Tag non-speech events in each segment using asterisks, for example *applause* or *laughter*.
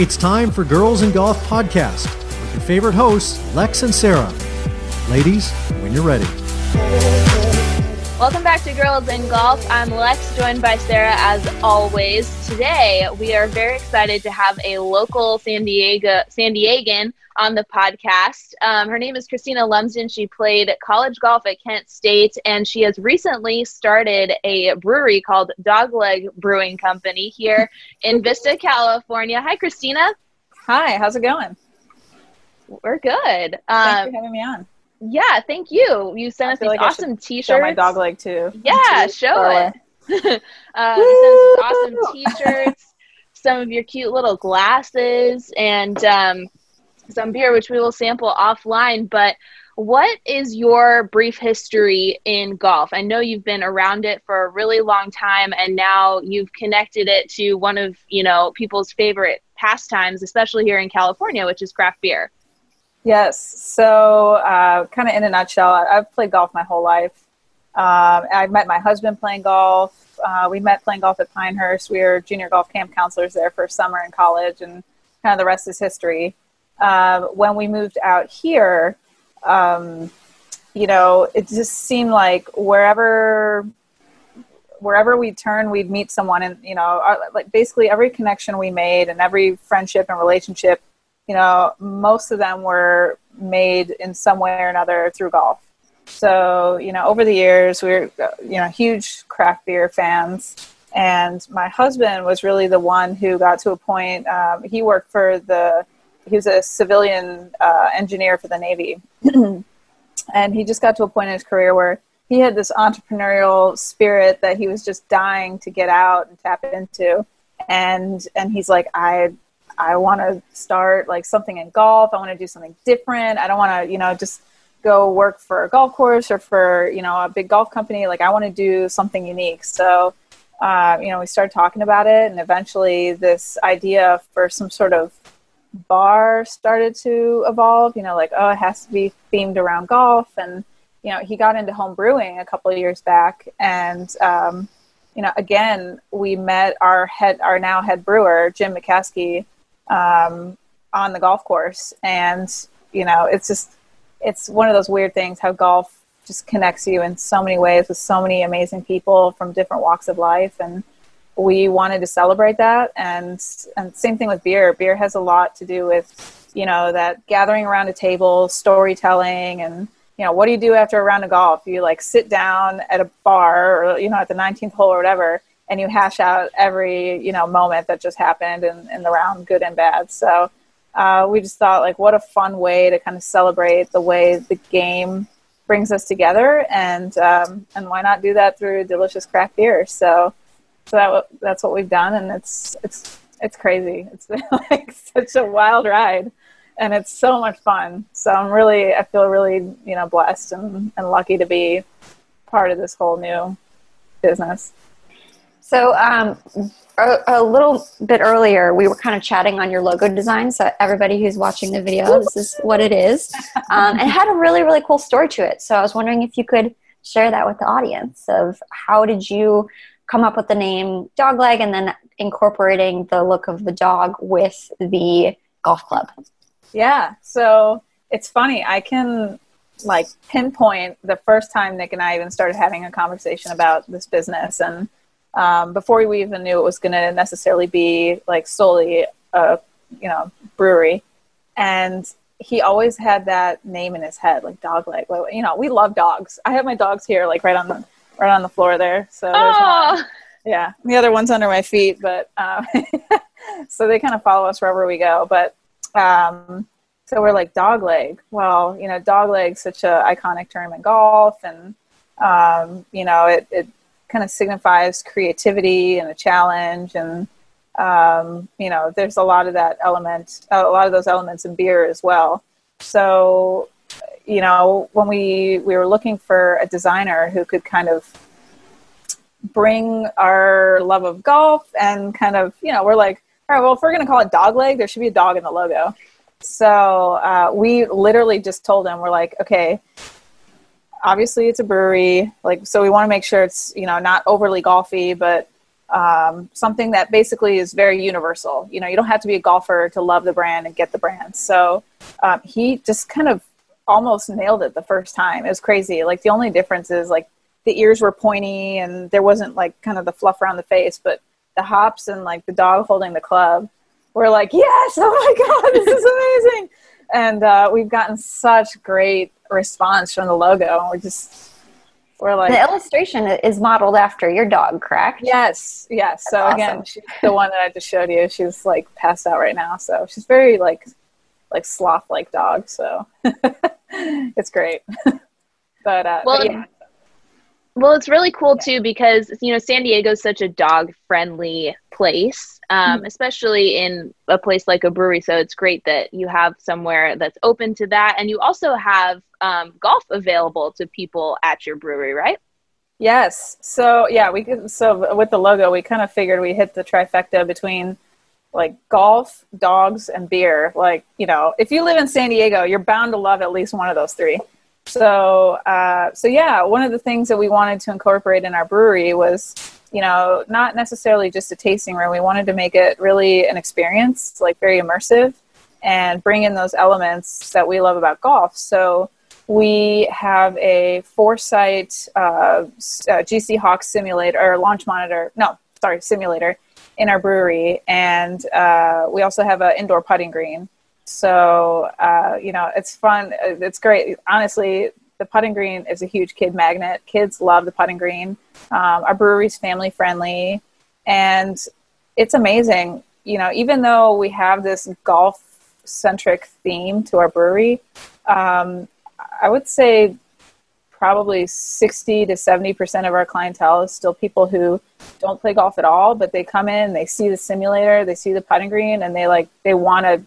It's time for Girls N' Golf Podcast with your favorite hosts, Lex and Sarah. Ladies, when you're ready. Welcome back to Girls N' Golf. I'm Lex, joined by Sarah as always. Today, we are very excited to have a local San Diego San Diegan on the podcast. Um, her name is Christina Lumsden. She played college golf at Kent State, and she has recently started a brewery called Dogleg Brewing Company here in Vista, California. Hi, Christina. Hi, how's it going? We're good. Thanks um, for having me on. Yeah, thank you. You sent us these like awesome T-shirts. Show my dog leg too. Yeah, show it. you sent us awesome T-shirts, some of your cute little glasses, and um, some beer, which we will sample offline. But what is your brief history in golf? I know you've been around it for a really long time, and now you've connected it to one of you know people's favorite pastimes, especially here in California, which is craft beer. Yes. So, uh, kind of in a nutshell, I've played golf my whole life. Um, I met my husband playing golf. Uh, we met playing golf at Pinehurst. We were junior golf camp counselors there for summer in college, and kind of the rest is history. Uh, when we moved out here, um, you know, it just seemed like wherever wherever we turn, we'd meet someone, and you know, our, like basically every connection we made and every friendship and relationship you know, most of them were made in some way or another through golf. So, you know, over the years, we are you know, huge craft beer fans. And my husband was really the one who got to a point, um, he worked for the, he was a civilian uh, engineer for the Navy. *clears throat* and he just got to a point in his career where he had this entrepreneurial spirit that he was just dying to get out and tap into. And, and he's like, I, I want to start like something in golf. I want to do something different. I don't want to, you know, just go work for a golf course or for, you know, a big golf company. Like I want to do something unique. So, uh, you know, we started talking about it and eventually this idea for some sort of bar started to evolve, you know, like, oh, it has to be themed around golf. And, you know, he got into home brewing a couple of years back and, um, you know, again, we met our head, our now head brewer, Jim McCaskey, um, on the golf course. And, you know, it's just, it's one of those weird things how golf just connects you in so many ways with so many amazing people from different walks of life. And we wanted to celebrate that. And, and same thing with beer. Beer has a lot to do with, you know, that gathering around a table, storytelling, and, you know, what do you do after a round of golf? You like sit down at a bar or, you know, at the 19th hole or whatever and you hash out every you know moment that just happened in, in the round good and bad. So uh, we just thought like what a fun way to kind of celebrate the way the game brings us together. And um, and why not do that through delicious craft beer? So so that that's what we've done. And it's it's it's crazy. It's been *laughs* like such a wild ride. And it's so much fun. So i'm really i feel really you know blessed and, and lucky to be part of this whole new business so, um, a, a, little bit earlier, we were kind of chatting on your logo design. So, everybody who's watching the video, this is what it is. Um, and it had a really, really cool story to it. So, I was wondering if you could share that with the audience of how did you come up with the name Dogleg and then incorporating the look of the dog with the golf club? Yeah. So, it's funny. I can like pinpoint the first time Nick and I even started having a conversation about this business and um, before we even knew it was going to necessarily be like solely a you know brewery. And he always had that name in his head like dog leg. You know we love dogs. I have my dogs here like right on the right on the floor there. So one. yeah the other one's under my feet but uh, *laughs* so they kind of follow us wherever we go. But um, so we're like dog leg. Well you know dog leg such a iconic term in golf and um, you know it, it kind of signifies creativity and a challenge and um, you know there's a lot of that element a lot of those elements in beer as well. So you know when we we were looking for a designer who could kind of bring our love of golf and kind of you know we're like all right well if we're going to call it dog leg there should be a dog in the logo. So uh, we literally just told him we're like okay obviously it's a brewery like so we want to make sure it's you know not overly golfy but um, something that basically is very universal. You know, you don't have to be a golfer to love the brand and get the brand. So um, he just kind of almost nailed it the first time. It was crazy. Like the only difference is like the ears were pointy and there wasn't like kind of the fluff around the face, but the hops and like the dog holding the club were like, yes, oh my God, this is amazing. And uh, we've gotten such great response from the logo. We're just we're like the illustration is modeled after your dog, correct? Yes, yes. That's so awesome. again, she's the one that I just showed you. She's like passed out right now, so she's very like like sloth like dog. So *laughs* it's great. *laughs* but uh, Well, but yeah, Well, it's really cool too because you know San Diego is such a dog friendly place, um, especially in a place like a brewery. So it's great that you have somewhere that's open to that, and you also have um, golf available to people at your brewery, right? Yes. So yeah, we. So with the logo, we kind of figured we hit the trifecta between like golf, dogs, and beer. Like you know, if you live in San Diego, you're bound to love at least one of those three. So uh, so yeah, one of the things that we wanted to incorporate in our brewery was you know not necessarily just a tasting room. We wanted to make it really an experience, like very immersive, and bring in those elements that we love about golf. So we have a Foresight uh, uh, GC Hawk simulator or launch monitor. No, sorry, simulator in our brewery, and uh, we also have an indoor putting green. So uh, you know, it's fun. Uh, It's great. Honestly, the putting green is a huge kid magnet. Kids love the putting green. Um, our brewery's family friendly, and it's amazing. You know, even though we have this golf centric theme to our brewery, um, I would say probably 60 to 70% of our clientele is still people who don't play golf at all, but they come in, they see the simulator, they see the putting green, and they like, they want to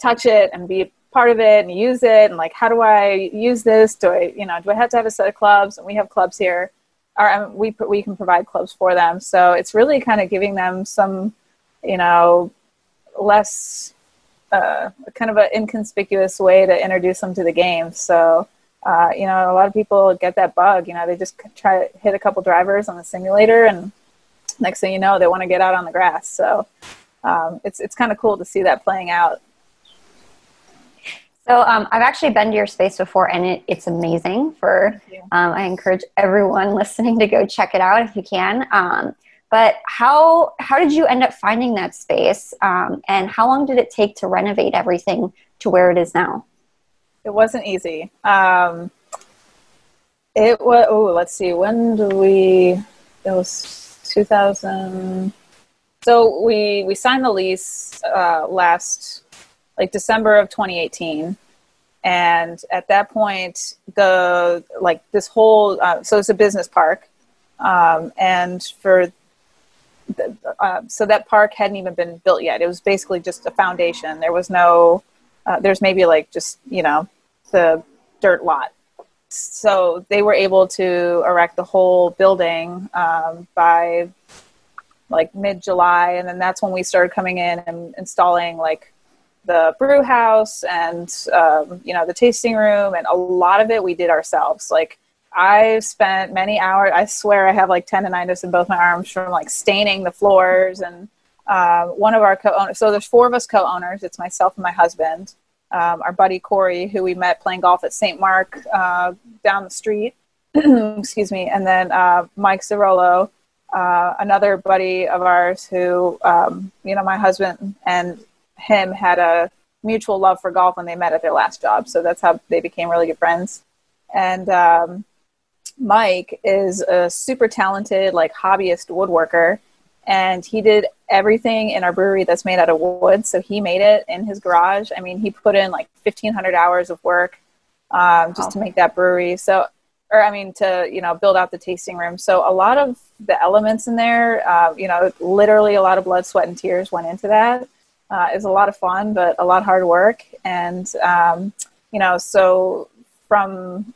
touch it and be part of it and use it. And like, how do I use this? Do I, you know, do I have to have a set of clubs? And we have clubs here. Or um, we, we can provide clubs for them. So it's really kind of giving them some, you know, less uh, kind of an inconspicuous way to introduce them to the game. So, uh, you know, a lot of people get that bug. You know, they just try to hit a couple drivers on the simulator, and next thing you know, they want to get out on the grass. So, um, it's it's kind of cool to see that playing out. So um, I've actually been to your space before, and it, it's amazing. For um, I encourage everyone *laughs* listening to go check it out if you can. Um, but how how did you end up finding that space, um, and how long did it take to renovate everything to where it is now? It wasn't easy. Um, it was. Oh, let's see. When do we? It was 2000. So we we signed the lease uh, last like December of 2018, and at that point, the like this whole uh, so it's a business park, um, and for the, uh, so that park hadn't even been built yet. It was basically just a foundation. There was no uh, there's maybe like just you know the dirt lot so they were able to erect the whole building um, by like mid July, and then that's when we started coming in and installing like the brew house and um, you know the tasting room, and a lot of it we did ourselves. Like I spent many hours. I swear I have like tendonitis in both my arms from like staining the floors and. Uh, one of our co-owners. So there's four of us co-owners. It's myself and my husband um, our buddy Corey, who we met playing golf at St. Mark uh, down the street. *clears throat* Excuse me. And then uh, Mike Cirolo, uh, another buddy of ours who, um, you know, my husband and him had a mutual love for golf when they met at their last job. So that's how they became really good friends. And um, Mike is a super talented, like, hobbyist woodworker and he did everything in our brewery that's made out of wood. So he made it in his garage. I mean, he put in like fifteen hundred hours of work um, just Wow. to make that brewery. So, or I mean, to you know, build out the tasting room. So a lot of the elements in there, uh, you know, literally a lot of blood, sweat, and tears went into that. Uh, was a lot of fun, but a lot of hard work. And um, you know, so from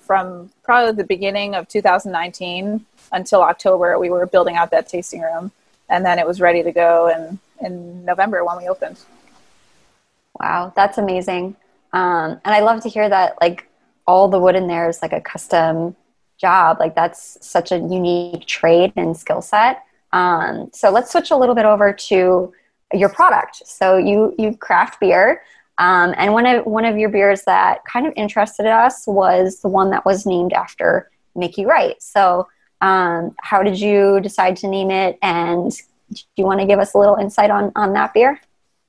from probably the beginning of 2019 until October, we were building out that tasting room, and then it was ready to go in in November when we opened. Wow, that's amazing. Um, and I love to hear that like all the wood in there is like a custom job. Like that's such a unique trade and skill set. Um, so let's switch a little bit over to your product. So you you craft beer, um, and one of one of your beers that kind of interested us was the one that was named after Mickey Wright. So um, how did you decide to name it? And do you want to give us a little insight on on that beer?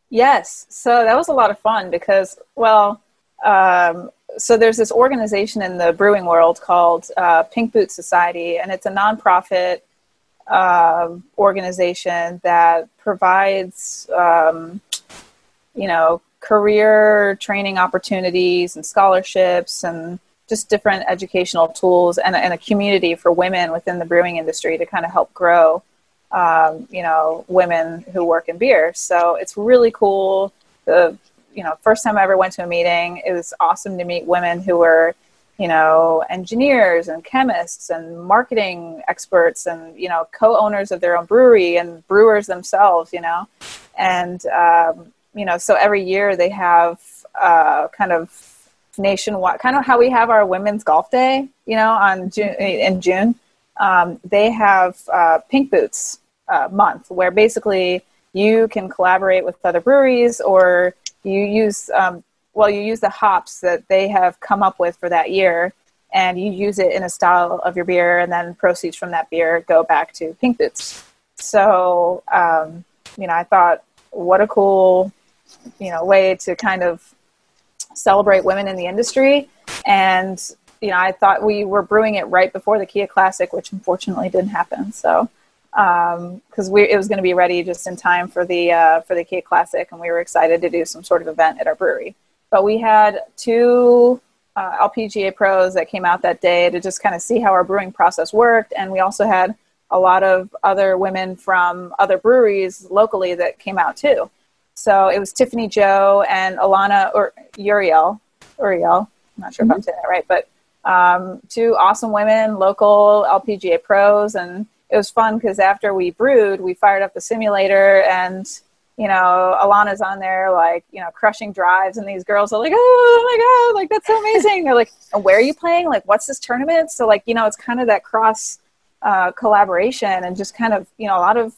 Yes. So that was a lot of fun because well. Um, so there's this organization in the brewing world called uh, Pink Boot Society, and it's a nonprofit uh, organization that provides, um, you know, career training opportunities and scholarships and just different educational tools and, and a community for women within the brewing industry to kind of help grow, um, you know, women who work in beer. So it's really cool. The you know, first time I ever went to a meeting, it was awesome to meet women who were, you know, engineers and chemists and marketing experts and, you know, co owners of their own brewery and brewers themselves, you know. And, um, you know, so every year they have uh, kind of nationwide, kind of how we have our women's golf day, you know, on June, in June. Um, they have uh, Pink Boots uh, month where basically you can collaborate with other breweries or you use um, well you use the hops that they have come up with for that year and you use it in a style of your beer and then proceeds from that beer go back to pink boots. So um, you know i thought what a cool you know way to kind of celebrate women in the industry. And you know i thought we were brewing it right before the kia classic which unfortunately didn't happen. So because um, we it was going to be ready just in time for the uh, for the Kia Classic, and we were excited to do some sort of event at our brewery. But we had two uh, LPGA pros that came out that day to just kind of see how our brewing process worked, and we also had a lot of other women from other breweries locally that came out too. So it was Tiffany Joh and Alana or Uriell. Uriell, I'm not sure mm-hmm. if I'm saying that right, but um, two awesome women, local LPGA pros, and it was fun because after we brewed, we fired up the simulator and you know, Alana's on there like, you know, crushing drives and these girls are like, oh, my God, like that's so amazing. They're like, where are you playing? Like, what's this tournament? So like, you know, it's kind of that cross uh, collaboration and just kind of, you know, a lot of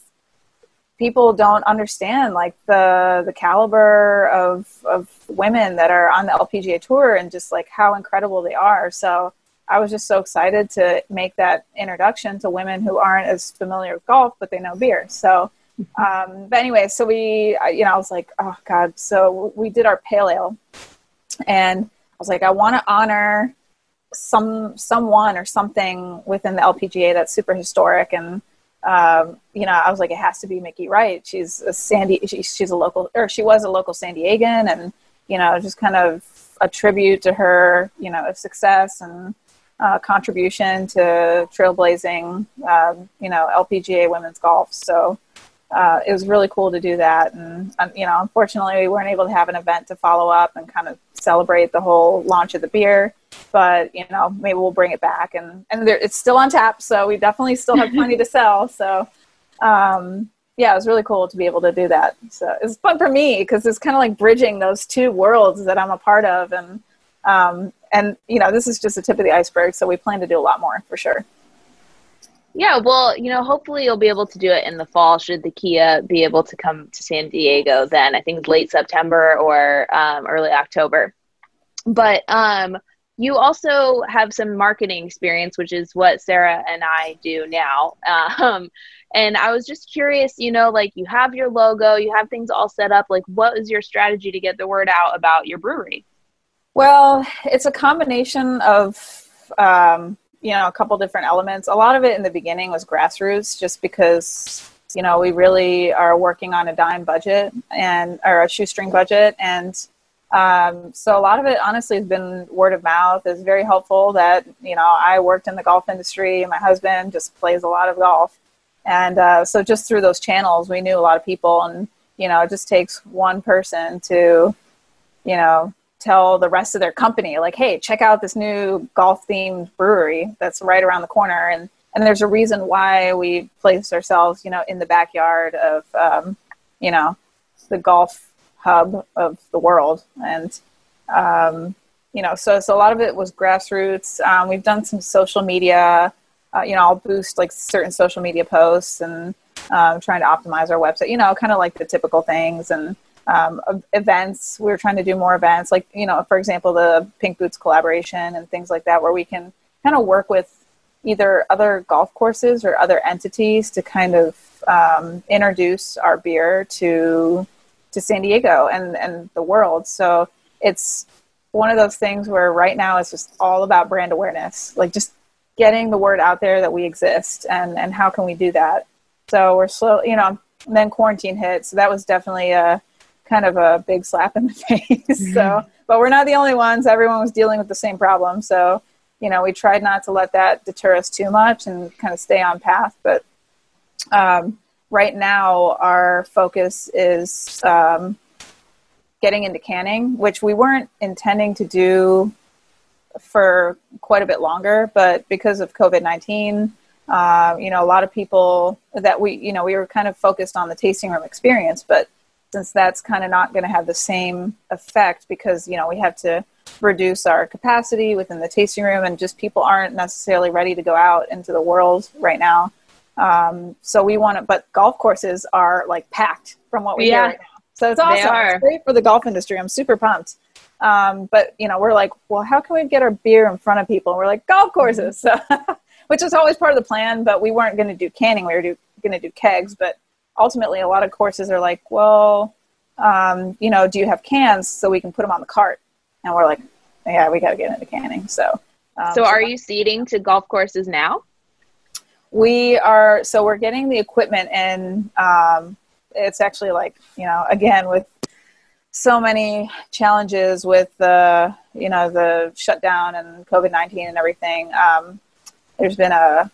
people don't understand like the the caliber of of women that are on the LPGA tour and just like how incredible they are. So I was just so excited to make that introduction to women who aren't as familiar with golf, but they know beer. So. Um, but anyway, so we, you know, I was like, oh God. So we did our pale ale and I was like, I want to honor some, someone or something within the LPGA that's super historic. And, um, you know, I was like, it has to be Mickey Wright. She's a Sandy, she, she's a local, or she was a local San Diegan and, you know, just kind of a tribute to her, you know, of success and, uh, contribution to trailblazing, um, you know, LPGA women's golf. So uh, it was really cool to do that. And, um, you know, unfortunately, we weren't able to have an event to follow up and kind of celebrate the whole launch of the beer. But, you know, maybe we'll bring it back. And, and there, it's still on tap. So we definitely still have plenty to *laughs* sell. So, um, yeah, it was really cool to be able to do that. So it was fun for me because it's kind of like bridging those two worlds that I'm a part of. And, um, and you know this is just the tip of the iceberg so we plan to do a lot more for sure yeah well you know hopefully you'll be able to do it in the fall should the kia be able to come to san diego then i think late september or um, early october. But um, you also have some marketing experience which is what sarah and i do now. *laughs* Um, and i was just curious you know like you have your logo you have things all set up like what is your strategy to get the word out about your brewery? Well, it's a combination of um, you know a couple different elements. A lot of it in the beginning was grassroots, just because you know we really are working on a dime budget and or a shoestring budget, and um, so a lot of it honestly has been word of mouth. is very helpful that you know I worked in the golf industry. And my husband just plays a lot of golf, and uh, so just through those channels, we knew a lot of people, and you know it just takes one person to you know tell the rest of their company like hey check out this new golf themed brewery that's right around the corner. And and there's a reason why we place ourselves you know in the backyard of um, you know the golf hub of the world. And um, you know, so, so a lot of it was grassroots. Um, we've done some social media, uh, you know, I'll boost like certain social media posts and um, trying to optimize our website, you know, kind of like the typical things. And um, events. We are trying to do more events, like, you know, for example, the Pink Boots collaboration and things like that, where we can kind of work with either other golf courses or other entities to kind of um, introduce our beer to to San Diego and, and the world. So it's one of those things where right now it's just all about brand awareness, like just getting the word out there that we exist and, and how can we do that. So we're slow, you know, and then quarantine hit. So that was definitely a kind of a big slap in the *laughs* face. so, mm-hmm. but we're not the only ones. Everyone was dealing with the same problem. So, you know, we tried not to let that deter us too much and kind of stay on path. But um, right now, our focus is um, getting into canning, which we weren't intending to do for quite a bit longer, but because of COVID 19, uh, you know, a lot of people that we, you know, we were kind of focused on the tasting room experience, but since that's kind of not going to have the same effect because, you know, we have to reduce our capacity within the tasting room and just people aren't necessarily ready to go out into the world right now. Um, so we want to, but golf courses are like packed from what we yeah. hear right now. So it's awesome. It's great for the golf industry. I'm super pumped. Um, but you know, we're like, well, how can we get our beer in front of people? And we're like, golf courses. *laughs* So, *laughs* which is always part of the plan, but we weren't going to do canning. We were going to do kegs. But ultimately, a lot of courses are like, well, um, you know, do you have cans so we can put them on the cart? And we're like, yeah, we got to get into canning. So, um, so are so you seeding to golf courses now? We are. So we're getting the equipment and Um, it's actually like you know again with so many challenges with the you know the shutdown and COVID nineteen and everything. Um, there's been a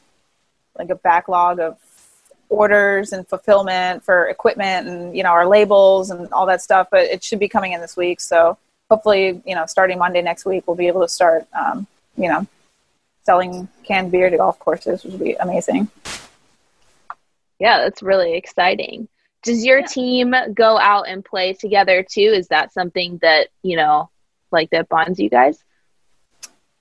like a backlog of orders and fulfillment for equipment and you know our labels and all that stuff. But it should be coming in this week. So hopefully you know starting Monday next week we'll be able to start um, you know selling canned beer to golf courses, which would be amazing. Yeah, that's really exciting does your yeah. team go out and play together too? Is that something that, you know, like that bonds you guys?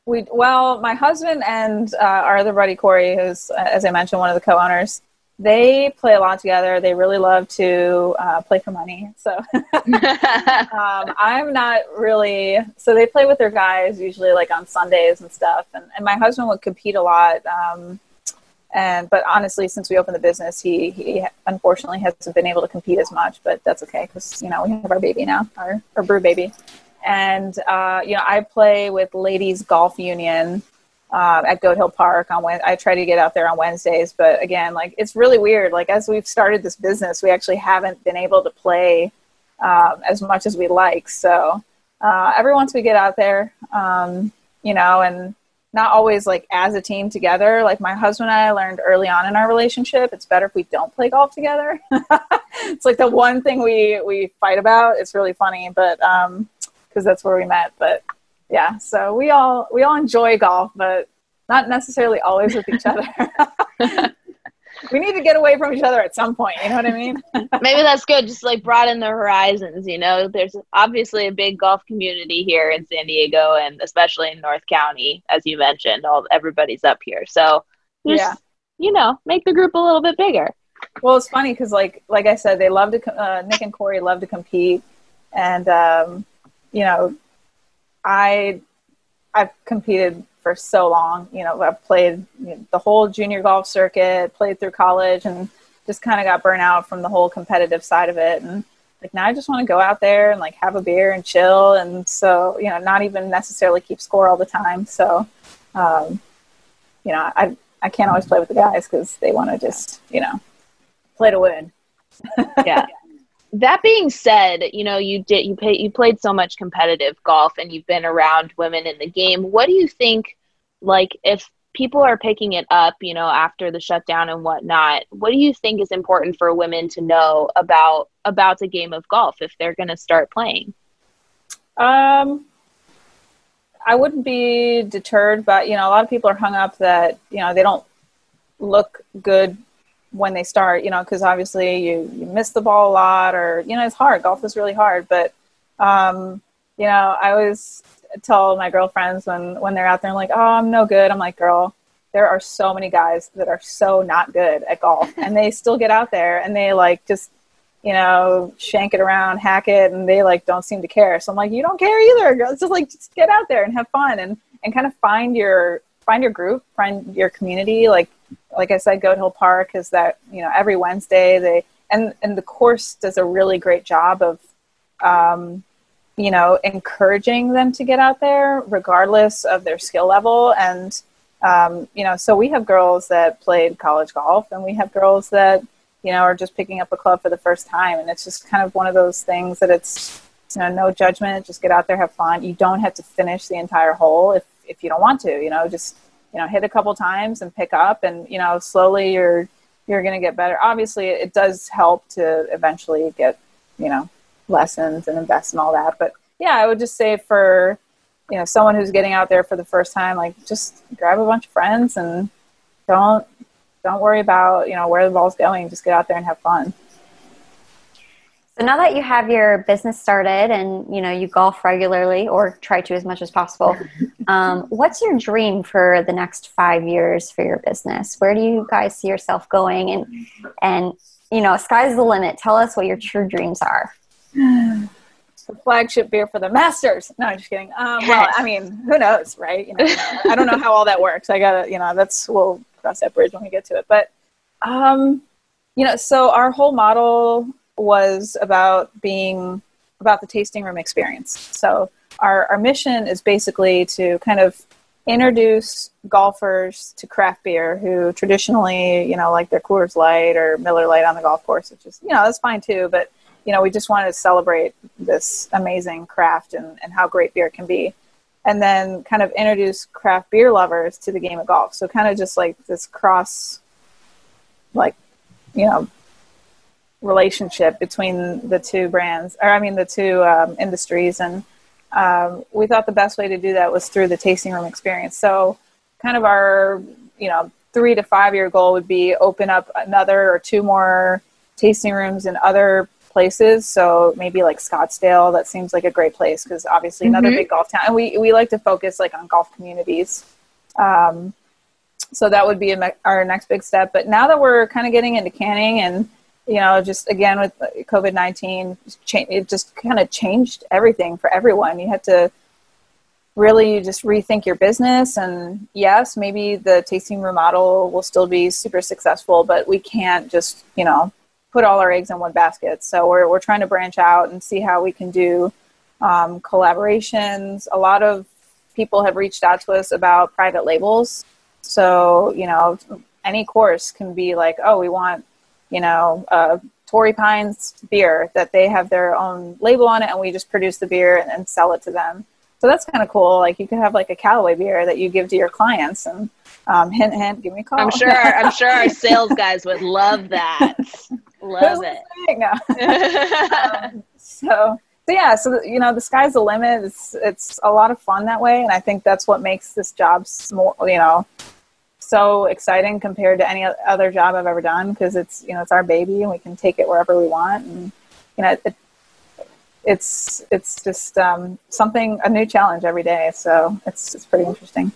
We well, my husband and uh, our other buddy Corey, who's as I mentioned one of the co-owners, they play a lot together. They really love to uh, play for money. So *laughs* um, I'm not really. So they play with their guys usually like on Sundays and stuff. And, and my husband would compete a lot. Um, and but honestly, since we opened the business, he he unfortunately hasn't been able to compete as much. But that's okay because you know we have our baby now, our our brew baby, and uh, you know I play with Ladies Golf Union uh, at Goat Hill Park on when I try to get out there on Wednesdays. But again, like it's really weird. Like as we've started this business, we actually haven't been able to play um, as much as we like. So uh, every once we get out there, um, you know, and not always like as a team together. Like my husband and I learned early on in our relationship, it's better if we don't play golf together. *laughs* it's like the one thing we we fight about. It's really funny, but um, because that's where we met. But yeah, so we all we all enjoy golf, but not necessarily always with each other. *laughs* we need to get away from each other at some point. You know what I mean? *laughs* Maybe that's good. Just like broaden the horizons. You know, there's obviously a big golf community here in San Diego, and especially in North County, as you mentioned. All everybody's up here, so just, yeah, you know, make the group a little bit bigger. Well, it's funny because, like, like I said, they love to. Uh, Nick and Corey love to compete, and um, you know, I I've competed for so long. You know, I've played you know, the whole junior golf circuit, played through college, and just kind of got burnt out from the whole competitive side of it. And like now, I just want to go out there and like have a beer and chill. And so, you know, not even necessarily keep score all the time. So, um, you know, I I can't always play with the guys because they want to just you know play to win. *laughs* yeah that being said, you know, you did you pay, you played so much competitive golf and you've been around women in the game. What do you think like if people are picking it up, you know, after the shutdown and whatnot, what do you think is important for women to know about about the game of golf if they're going to start playing? Um, I wouldn't be deterred, but you know, a lot of people are hung up that you know they don't look good when they start, you know, because obviously you, you miss the ball a lot or, you know, it's hard. Golf is really hard. But, um, you know, I was, tell my girlfriends when when they're out there, I'm like, oh, I'm no good. I'm like, girl, there are so many guys that are so not good at golf, *laughs* and they still get out there and they like just you know, shank it around, hack it, and they like don't seem to care. So I'm like, you don't care either. It's just like just get out there and have fun and and kind of find your find your group, find your community. Like like I said, Goat Hill Park is that you know every Wednesday they and and the course does a really great job of um, you know encouraging them to get out there regardless of their skill level and um, you know so we have girls that played college golf and we have girls that you know, are just picking up a club for the first time. And it's just kind of one of those things that it's, you know, no judgment, just get out there, have fun. You don't have to finish the entire hole if, if you don't want to, you know, just, you know, hit a couple times and pick up and, you know, slowly you're, you're going to get better. Obviously it does help to eventually get, you know, lessons and invest in all that. But yeah, I would just say for, you know, someone who's getting out there for the first time, like just grab a bunch of friends and don't don't worry about you know where the ball's going. Just get out there and have fun. So now that you have your business started and you know you golf regularly or try to as much as possible, *laughs* um, what's your dream for the next five years for your business? Where do you guys see yourself going? And and you know, sky's the limit. Tell us what your true dreams are. The flagship beer for the Masters. No, I'm just kidding. Um, well, I mean, who knows, right? You know, I don't know how all that works. I gotta, you know, that's we'll cross that bridge when we get to it. But, um, you know, so our whole model was about being about the tasting room experience. So our, our mission is basically to kind of introduce golfers to craft beer who traditionally, you know, like their Coors Light or Miller Lite on the golf course, which is, you know, that's fine too. But, you know, we just wanted to celebrate this amazing craft and, and how great beer can be and then kind of introduce craft beer lovers to the game of golf. So kind of just like this cross, like, you know, relationship between the two brands, or I mean the two um, industries, and um, we thought the best way to do that was through the tasting room experience. So kind of our, you know, three to five year goal would be open up another or two more tasting rooms in other places. So maybe like Scottsdale, that seems like a great place because obviously mm-hmm. another big golf town. And we, we like to focus like on golf communities. Um, so that would be me- our next big step. But now that we're kind of getting into canning and, you know, just again with COVID 19, it just kind of changed everything for everyone. You had to really just rethink your business. And yes, maybe the tasting room model will still be super successful, but we can't just, you know, put all our eggs in one basket. So we're, we're trying to branch out and see how we can do um, collaborations. A lot of people have reached out to us about private labels. So, you know, any course can be like, oh, we want, you know, uh, Torrey Pines beer that they have their own label on it and we just produce the beer and, and sell it to them. So that's kind of cool. Like you could have like a Callaway beer that you give to your clients and um, hint, hint, give me a call. I'm sure, I'm sure our *laughs* sales guys would love that. Love it. *laughs* Um, so, so yeah, so you know, the sky's the limit. It's it's a lot of fun that way, and I think that's what makes this job more, you know, so exciting compared to any other job I've ever done because it's you know it's our baby and we can take it wherever we want, and you know, it, it's it's just um, something a new challenge every day. So it's it's pretty interesting.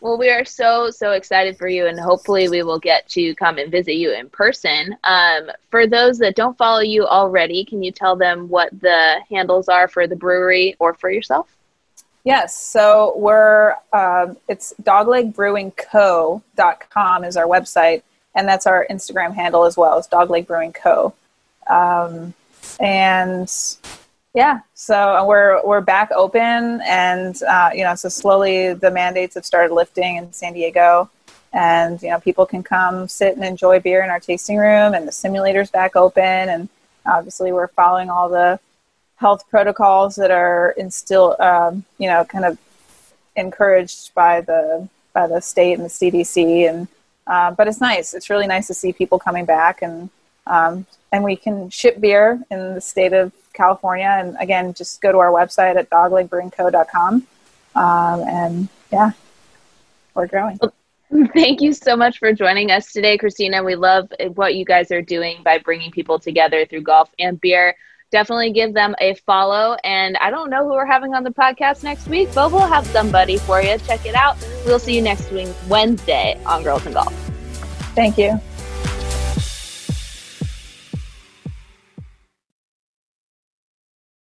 Well, we are so, so excited for you, and hopefully, we will get to come and visit you in person. Um, for those that don't follow you already, can you tell them what the handles are for the brewery or for yourself? Yes, so we're um, it's doglegbrewingco.com is our website, and that's our Instagram handle as well. It's Dogleg Brewing Co. Um, and yeah, so we're we're back open, and uh, you know, so slowly the mandates have started lifting in San Diego, and you know, people can come sit and enjoy beer in our tasting room, and the simulator's back open, and obviously we're following all the health protocols that are instilled, um, you know, kind of encouraged by the by the state and the CDC, and uh, but it's nice. It's really nice to see people coming back, and um, and we can ship beer in the state of California. And again, just go to our website at doglegbrewingco.com. Um, and yeah, we're growing. *laughs* Thank you so much for joining us today, Christina. We love what you guys are doing by bringing people together through golf and beer. Definitely give them a follow. And I don't know who we're having on the podcast next week, but we'll have somebody for you. Check it out. We'll see you next week, Wednesday on Girls N' Golf. Thank you.